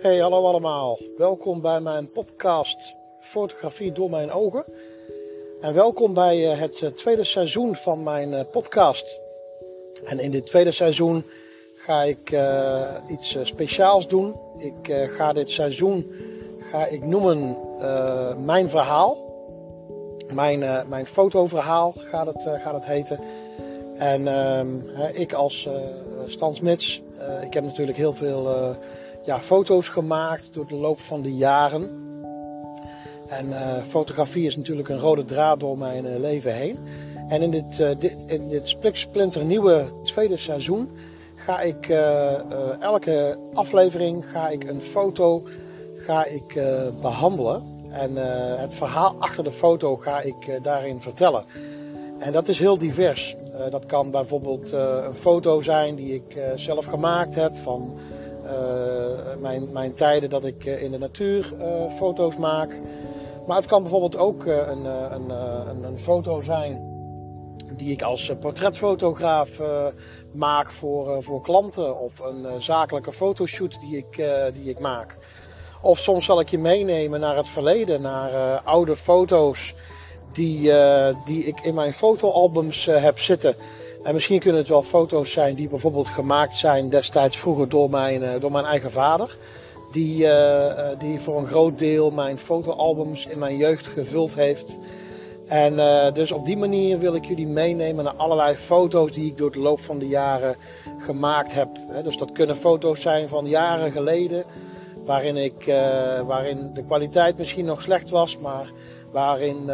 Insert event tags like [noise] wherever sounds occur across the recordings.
Hey, hallo allemaal. Welkom bij mijn podcast Fotografie door mijn ogen. En welkom bij eh, het eh, tweede seizoen van mijn eh, podcast. En in dit tweede seizoen ga ik iets speciaals doen. Ik ga dit seizoen ga ik noemen mijn verhaal. Mijn, mijn fotoverhaal gaat het, gaat het heten. En ehm, ik als Stan Smits, ik heb natuurlijk heel veel ja, foto's gemaakt door de loop van de jaren. En uh, fotografie is natuurlijk een rode draad door mijn uh, leven heen. En in dit, uh, dit, in dit splinter nieuwe tweede seizoen ga ik elke aflevering ga ik een foto ga ik, behandelen. En het verhaal achter de foto ga ik daarin vertellen. En dat is heel divers. dat kan bijvoorbeeld een foto zijn die ik zelf gemaakt heb van eh, mijn, mijn tijden dat ik eh, in de natuur eh, foto's maak. Maar het kan bijvoorbeeld ook een, een, een, een foto zijn die ik als portretfotograaf maak voor, voor klanten. Of een zakelijke fotoshoot die ik, die ik maak. Of soms zal ik je meenemen naar het verleden, naar oude foto's die, die ik in mijn fotoalbums heb zitten. En misschien kunnen het wel foto's zijn die bijvoorbeeld gemaakt zijn destijds vroeger door mijn, eh, door mijn eigen vader. Die, uh, die voor een groot deel mijn fotoalbums in mijn jeugd gevuld heeft. En dus op die manier wil ik jullie meenemen naar allerlei foto's die ik door de loop van de jaren gemaakt heb. Dus dat kunnen foto's zijn van jaren geleden, waarin, ik, waarin de kwaliteit misschien nog slecht was, maar waarin,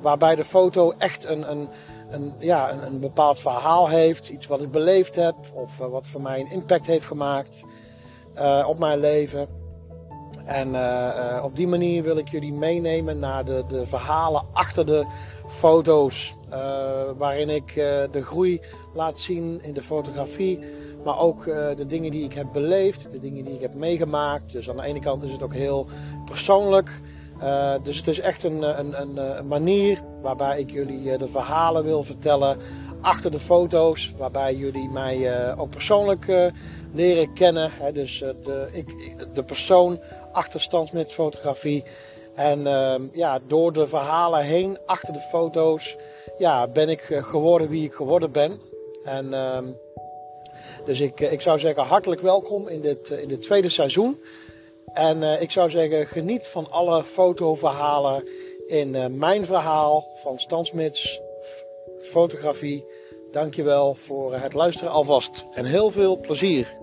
waarbij de foto echt een, een, een, ja, een, een, bepaald verhaal heeft, iets wat ik beleefd heb of uh, wat voor mij een impact heeft gemaakt uh, op mijn leven. En op die manier wil ik jullie meenemen naar de, de verhalen achter de foto's, waarin ik de groei laat zien in de fotografie, maar ook de dingen die ik heb beleefd, de dingen die ik heb meegemaakt. Dus aan de ene kant is het ook heel persoonlijk. Uh, dus het is echt een, een, een, een, manier waarbij ik jullie de verhalen wil vertellen achter de foto's. Waarbij jullie mij ook persoonlijk leren kennen. Hè, dus de, ik, de persoon achter Stansmit fotografie. En ehm, ja, door de verhalen heen, achter de foto's, ja, ben ik geworden wie ik geworden ben. En ehm, dus ik, ik zou zeggen hartelijk welkom in dit, in dit tweede seizoen. En uh, ik zou zeggen, geniet van alle fotoverhalen in uh, mijn verhaal van Stansmits Fotografie. Dankjewel voor het luisteren alvast en heel veel plezier.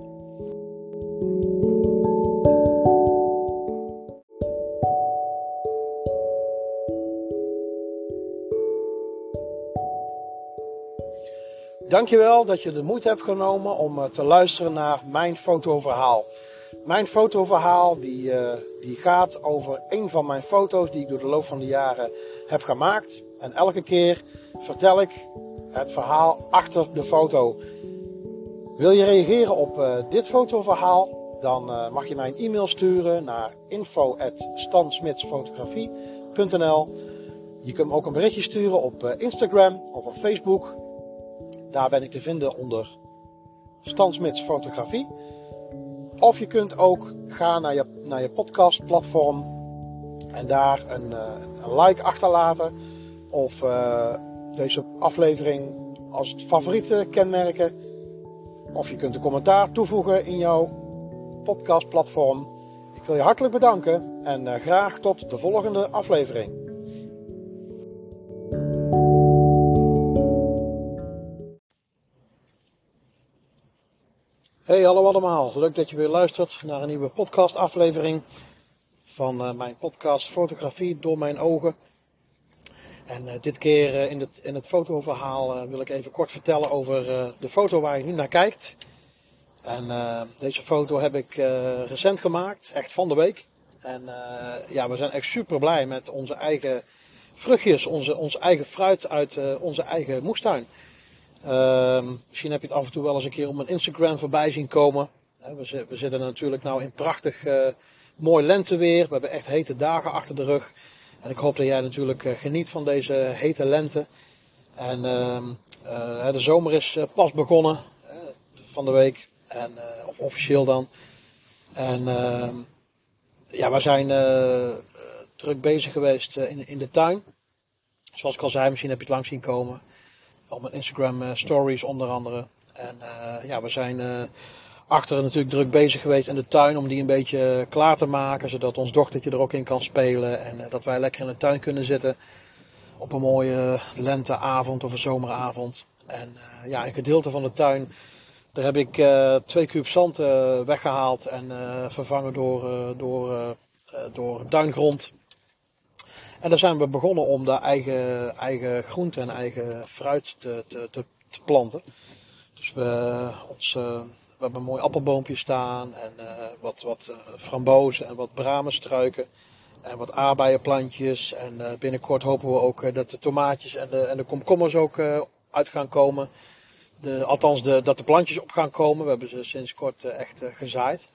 Dankjewel dat je de moeite hebt genomen om te luisteren naar mijn fotoverhaal. Mijn fotoverhaal die, uh, die gaat over een van mijn foto's die ik door de loop van de jaren heb gemaakt. En elke keer vertel ik het verhaal achter de foto. Wil je reageren op uh, dit fotoverhaal? Dan uh, mag je mij een e-mail sturen naar info.stansmitsfotografie.nl Je kunt me ook een berichtje sturen op Instagram of op Facebook. Daar ben ik te vinden onder Stansmits Fotografie. Of je kunt ook gaan naar je, naar je podcastplatform en daar een, uh, een like achterlaten. Of uh, deze aflevering als favoriete kenmerken. Of je kunt een commentaar toevoegen in jouw podcastplatform. Ik wil je hartelijk bedanken en uh, graag tot de volgende aflevering. Hey hallo allemaal, leuk dat je weer luistert naar een nieuwe podcast aflevering van uh, mijn podcast Fotografie door mijn ogen. En uh, dit keer uh, in, het, in het fotoverhaal wil ik even kort vertellen over de foto waar je nu naar kijkt. En deze foto heb ik recent gemaakt, echt van de week. En ja, we zijn echt super blij met onze eigen vruchtjes, onze, ons eigen fruit uit onze eigen moestuin. Uh, misschien heb je het af en toe wel eens een keer op mijn Instagram voorbij zien komen. We, we zitten natuurlijk nou in prachtig uh, mooi lenteweer. We hebben echt hete dagen achter de rug. En ik hoop dat jij natuurlijk uh, geniet van deze hete lente. En uh, de zomer is pas begonnen van de week. En, of officieel dan. En ehm, ja, we zijn druk bezig geweest in, in de tuin. Zoals ik al zei, misschien heb je het langs zien komen. Op mijn Instagram stories onder andere. En ja, we zijn achteren natuurlijk druk bezig geweest in de tuin om die een beetje klaar te maken. Zodat ons dochtertje er ook in kan spelen. En dat wij lekker in de tuin kunnen zitten op een mooie lenteavond of een zomeravond. En ja, een gedeelte van de tuin, daar heb ik twee kuub zand weggehaald en vervangen door, door, door duingrond. En daar zijn we begonnen om daar eigen, eigen groenten en eigen fruit te, te, te, te planten. Dus we, ons, we hebben een mooi appelboompje staan en wat, wat frambozen en wat bramenstruiken. En wat aardbeienplantjes. En binnenkort hopen we ook dat de tomaatjes en de, en de komkommers ook uit gaan komen. De, althans, de, dat de plantjes op gaan komen. We hebben ze sinds kort echt gezaaid.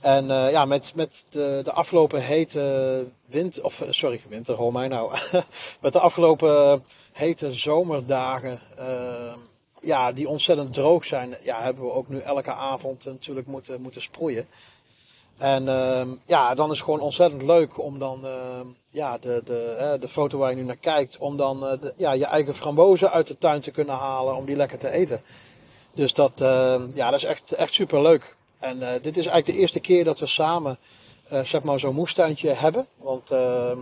En ja, met, met de, de afgelopen hete winter, of sorry, winter, hoor mij nou. [laughs] met de afgelopen hete zomerdagen, ja, die ontzettend droog zijn, ja, hebben we ook nu elke avond natuurlijk moeten, moeten sproeien. En uh, ja, dan is het gewoon ontzettend leuk om dan, uh, ja, de, de, de foto waar je nu naar kijkt, om dan uh, ja, je eigen frambozen uit de tuin te kunnen halen, om die lekker te eten. Dus dat, uh, ja, dat is echt, echt super leuk. En uh, dit is eigenlijk de eerste keer dat we samen, uh, zeg maar, zo'n moestuintje hebben. Want uh,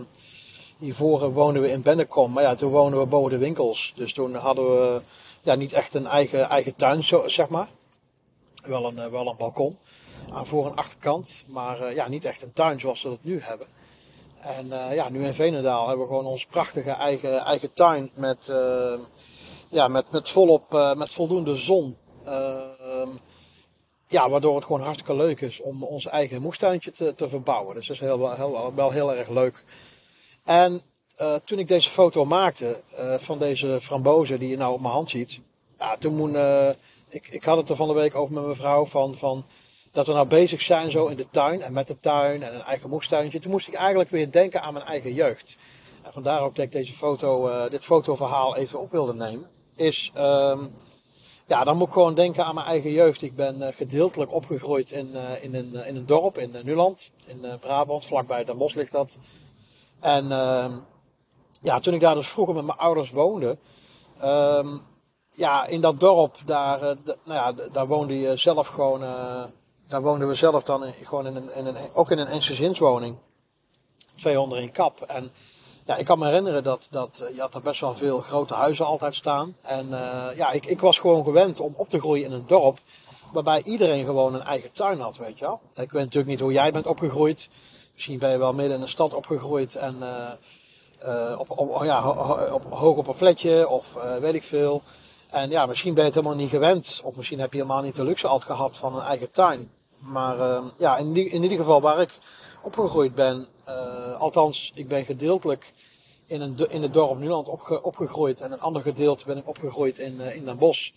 hiervoor woonden we in Bennekom, maar ja, toen woonden we boven de winkels. Dus toen hadden we ja, niet echt een eigen, eigen tuin, zo, zeg maar. Wel een, wel een balkon aan voor- en achterkant. Maar ja, niet echt een tuin zoals we dat nu hebben. En ja, nu in Venendaal hebben we gewoon ons prachtige eigen, eigen tuin met, uh, ja, met, met volop, met voldoende zon. Ehm, ja, waardoor het gewoon hartstikke leuk is om ons eigen moestuintje te, te verbouwen. Dus dat is heel, heel, wel heel erg leuk. En toen ik deze foto maakte van deze frambozen die je nou op mijn hand ziet. Ja, toen moet, ik, ik had het er van de week over met mijn vrouw van, van dat we nou bezig zijn zo in de tuin en met de tuin en een eigen moestuintje. Toen moest ik eigenlijk weer denken aan mijn eigen jeugd. En vandaar ook dat ik deze foto, uh, dit fotoverhaal even op wilde nemen. Is, um, ja, dan moet ik gewoon denken aan mijn eigen jeugd. Ik ben uh, gedeeltelijk opgegroeid in, uh, in, een, in een dorp in Nuland, in Brabant, vlakbij Den Bosch ligt dat. En ehm, ja, toen ik daar dus vroeger met mijn ouders woonde, um, ja, in dat dorp, daar, nou ja, daar woonde je zelf gewoon daar woonden we zelf dan gewoon in een, in een, ook in een eensgezinswoning. 200 in kap. En ja, ik kan me herinneren dat, dat je had er best wel veel grote huizen altijd staan. En uh, ja, ik, ik was gewoon gewend om op te groeien in een dorp waarbij iedereen gewoon een eigen tuin had, weet je wel. Ik weet natuurlijk niet hoe jij bent opgegroeid. Misschien ben je wel midden in een stad opgegroeid en uh, op, op, ja, hoog op een flatje of weet ik veel. En ja, misschien ben je het helemaal niet gewend. Of misschien heb je helemaal niet de luxe altijd gehad van een eigen tuin. Maar uh, ja, in, die, in, ieder geval waar ik opgegroeid ben, uh, althans, ik ben gedeeltelijk in, een, in het dorp Nuland opge, opgegroeid. En een ander gedeelte ben ik opgegroeid in, uh, in Den Bosch.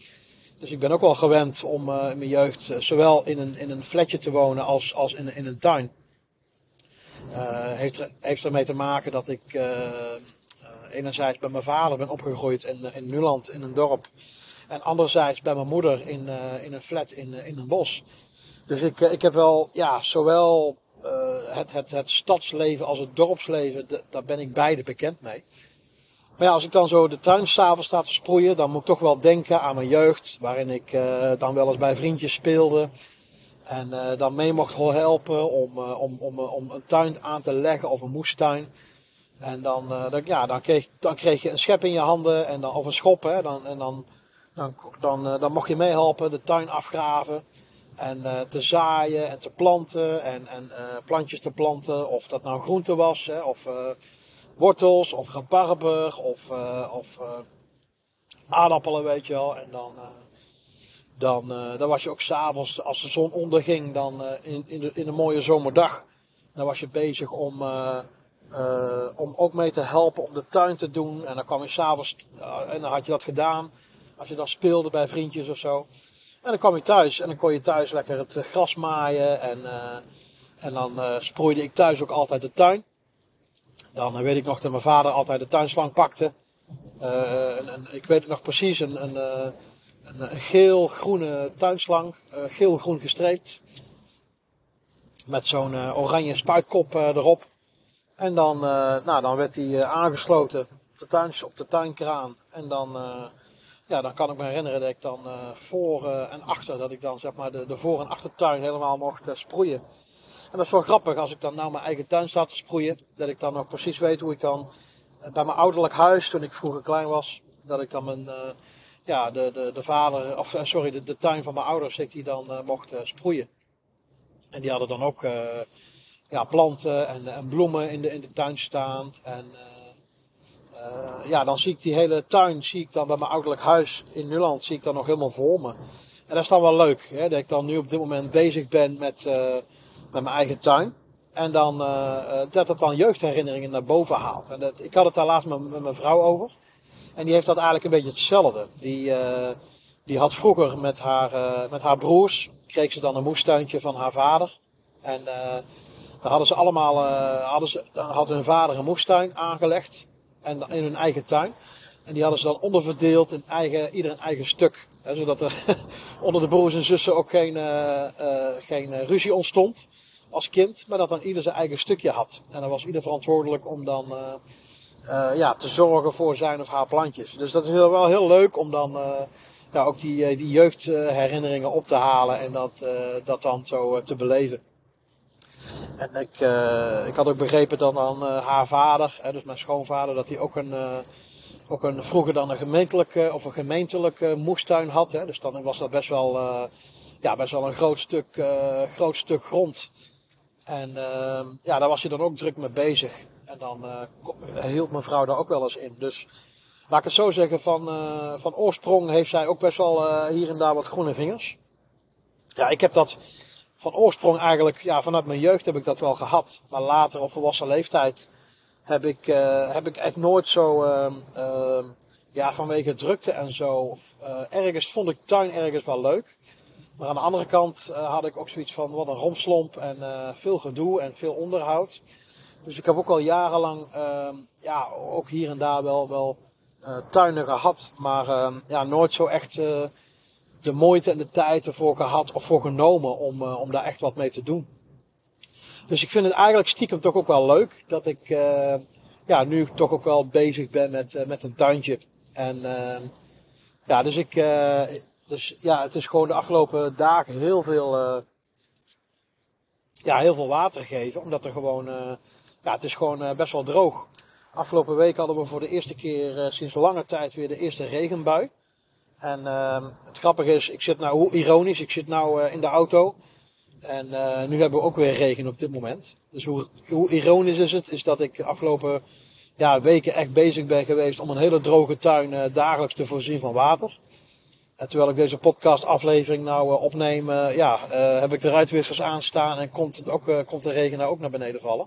Dus ik ben ook wel gewend om in mijn jeugd zowel in een, in een flatje te wonen als, als in, in een tuin. heeft, er, heeft ermee te maken dat ik enerzijds bij mijn vader ben opgegroeid in, in Nuland, in een dorp. En anderzijds bij mijn moeder in, in een flat in, in een bos. Dus ik, eh, ik heb wel, ja, zowel het, het, stadsleven als het dorpsleven, daar ben ik beide bekend mee. Maar ja, als ik dan zo de tuin s'avonds sta te sproeien, dan moet ik toch wel denken aan mijn jeugd, waarin ik uh, dan wel eens bij vriendjes speelde. En uh, dan mee mocht helpen om, om, om, om een tuin aan te leggen of een moestuin. En dan, dan, ja, dan, kreeg, dan kreeg je een schep in je handen en dan, of een schop. Hè, dan, en dan, dan, dan, dan mocht je meehelpen, de tuin afgraven. En uh, te zaaien en te planten en, en uh, plantjes te planten. Of dat nou groente was, hè, of uh, wortels, of rabarber, of, of aardappelen, weet je wel. En dan, dan, dan was je ook s'avonds, als de zon onderging, dan in, in, de, in een mooie zomerdag. Dan was je bezig om, om ook mee te helpen om de tuin te doen. En dan kwam je s'avonds, en dan had je dat gedaan. Als je dan speelde bij vriendjes of zo. En dan kwam je thuis en dan kon je thuis lekker het eh, gras maaien. En, uh, en dan uh, sproeide ik thuis ook altijd de tuin. Dan weet ik nog dat mijn vader altijd de tuinslang pakte. Ik weet het nog precies, een, een, een, een geel-groene tuinslang. geel-groen gestreept. Met zo'n oranje spuitkop erop. En dan, nou, dan werd die aangesloten op de, tuin, op de tuinkraan. En dan, ja, dan kan ik me herinneren dat ik dan voor en achter, dat ik dan zeg maar de, de voor- en achtertuin helemaal mocht sproeien. En dat is wel grappig als ik dan nou mijn eigen tuin sta te sproeien. Dat ik dan nog precies weet hoe ik dan bij mijn ouderlijk huis, toen ik vroeger klein was, dat ik dan mijn, ja, de, de, de vader, of sorry, de, de tuin van mijn ouders, ik die dan mocht sproeien. En die hadden dan ook ja, planten en, en, bloemen in de, in de tuin staan. En ja, dan zie ik die hele tuin, zie ik dan bij mijn ouderlijk huis in Nuland, zie ik dan nog helemaal voor me. En dat is dan wel leuk, hè, dat ik dan nu op dit moment bezig ben met, met mijn eigen tuin. En dan, uh, dat het dan jeugdherinneringen naar boven haalt. En dat, ik had het daar laatst met, mijn vrouw over. En die heeft dat eigenlijk een beetje hetzelfde. Die, die had vroeger met haar, met haar broers, kreeg ze dan een moestuintje van haar vader. En daar hadden ze allemaal, hadden ze, dan had hun vader een moestuin aangelegd. En in hun eigen tuin. En die hadden ze dan onderverdeeld in eigen, ieder een eigen stuk. Hè, zodat er [laughs] onder de broers en zussen ook geen, geen ruzie ontstond als kind, maar dat dan ieder zijn eigen stukje had. En dan was ieder verantwoordelijk om dan ja, te zorgen voor zijn of haar plantjes. Dus dat is heel, wel heel leuk om dan ja, ook die, die jeugdherinneringen op te halen en dat, dat dan zo te beleven. En ik, ik had ook begrepen dan haar vader, dus mijn schoonvader, dat hij ook een, ook een vroeger dan een gemeentelijke of een gemeentelijke moestuin had. Hè. Dus dan was dat best wel, ja, best wel een groot stuk, groot stuk grond. En uh, ja, daar was je dan ook druk mee bezig. En dan hield mijn vrouw daar ook wel eens in. Dus laat ik het zo zeggen, van, van oorsprong heeft zij ook best wel hier en daar wat groene vingers. Ja, ik heb dat van oorsprong eigenlijk, ja, vanuit mijn jeugd heb ik dat wel gehad. Maar later, op volwassen leeftijd, heb ik, heb ik echt nooit zo, ehm, ja, vanwege drukte en zo. ergens vond ik tuin ergens wel leuk. Maar aan de andere kant uh, had ik ook zoiets van wat een romslomp en uh, veel gedoe en veel onderhoud. Dus ik heb ook al jarenlang, uh, ja, ook hier en daar wel, wel uh, tuinen gehad. Maar ehm, ja, nooit zo echt de moeite en de tijd ervoor gehad of voor genomen om, om daar echt wat mee te doen. Dus ik vind het eigenlijk stiekem toch ook wel leuk dat ik ja, nu toch ook wel bezig ben met, met een tuintje. En ehm, ja, dus ik, dus ja, het is gewoon de afgelopen dagen heel veel, ja, heel veel water gegeven. Omdat er gewoon, ja, het is gewoon best wel droog. Afgelopen week hadden we voor de eerste keer sinds lange tijd weer de eerste regenbui. En ehm, het grappige is, ik zit nou, hoe ironisch, ik zit nou in de auto. En nu hebben we ook weer regen op dit moment. Dus hoe, hoe ironisch is het, is dat ik de afgelopen ja, weken echt bezig ben geweest om een hele droge tuin dagelijks te voorzien van water. En terwijl ik deze podcastaflevering nou uh, opneem, ja, uh, heb ik de ruitwissers aanstaan en komt, het ook, komt de regen nou ook naar beneden vallen.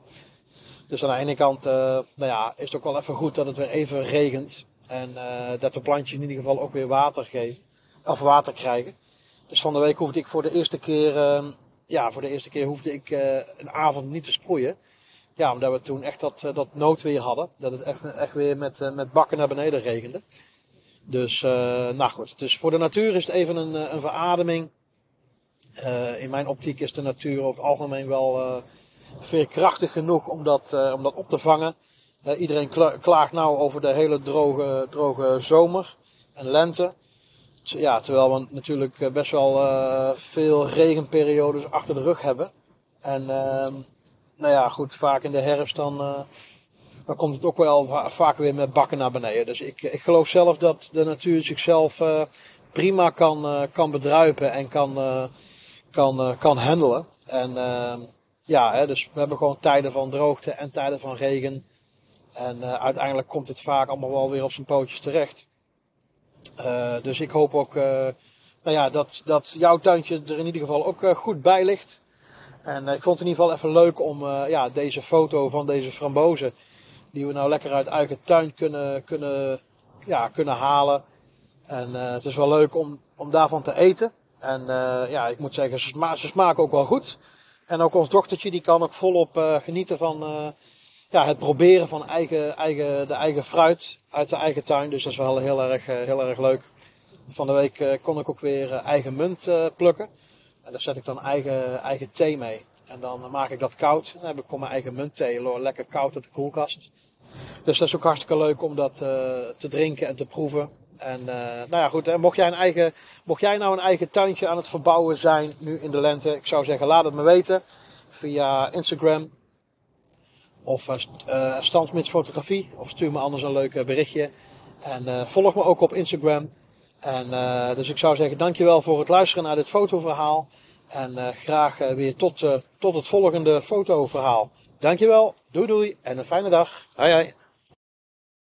Dus aan de ene kant nou ja, is het ook wel even goed dat het weer even regent. En dat de plantjes in ieder geval ook weer water geven. Of water krijgen. Dus van de week hoefde ik voor de eerste keer, ehm, ja, voor de eerste keer hoefde ik een avond niet te sproeien. Ja, omdat we toen echt dat, dat noodweer hadden. Dat het echt, echt weer met, met bakken naar beneden regende. Dus, nou goed. Dus voor de natuur is het even een, eh, een verademing. In mijn optiek is de natuur over het algemeen wel veerkrachtig genoeg om dat, om dat op te vangen. Iedereen klaagt nou over de hele droge, droge zomer en lente. Ja, terwijl we natuurlijk best wel veel regenperiodes achter de rug hebben. En ehm, nou ja, goed, vaak in de herfst dan dan komt het ook wel vaak weer met bakken naar beneden. Dus ik, ik geloof zelf dat de natuur zichzelf prima kan, kan bedruipen en kan, kan, kan handelen. En ehm, ja, hè, dus we hebben gewoon tijden van droogte en tijden van regen. En uiteindelijk komt het vaak allemaal wel weer op zijn pootjes terecht. dus ik hoop ook nou ja, dat, dat jouw tuintje er in ieder geval ook goed bij ligt. En ik vond het in ieder geval even leuk om ja, deze foto van deze frambozen die we nou lekker uit eigen tuin kunnen, kunnen, ja, kunnen halen. En uh, het is wel leuk om, om daarvan te eten. En uh, ja, ik moet zeggen, ze, sma smaken ook wel goed. En ook ons dochtertje die kan ook volop uh, genieten van ja, het proberen van eigen, eigen, de eigen fruit uit de eigen tuin. Dus dat is wel heel erg, heel erg leuk. Van de week kon ik ook weer eigen munt plukken. En daar zet ik dan eigen, eigen thee mee. En dan maak ik dat koud. Dan heb ik gewoon mijn eigen muntthee, lekker koud uit de koelkast. Dus dat is ook hartstikke leuk om dat te drinken en te proeven. En nou ja, goed, mocht, jij een eigen, mocht jij nou een eigen tuintje aan het verbouwen zijn nu in de lente, ik zou zeggen laat het me weten via Instagram of uh, Stansmits Fotografie of stuur me anders een leuk berichtje. En uh, volg me ook op Instagram. En uh, dus ik zou zeggen dankjewel voor het luisteren naar dit fotoverhaal. En graag weer tot, tot het volgende fotoverhaal. Dankjewel, doei doei en een fijne dag. Hoi hoi.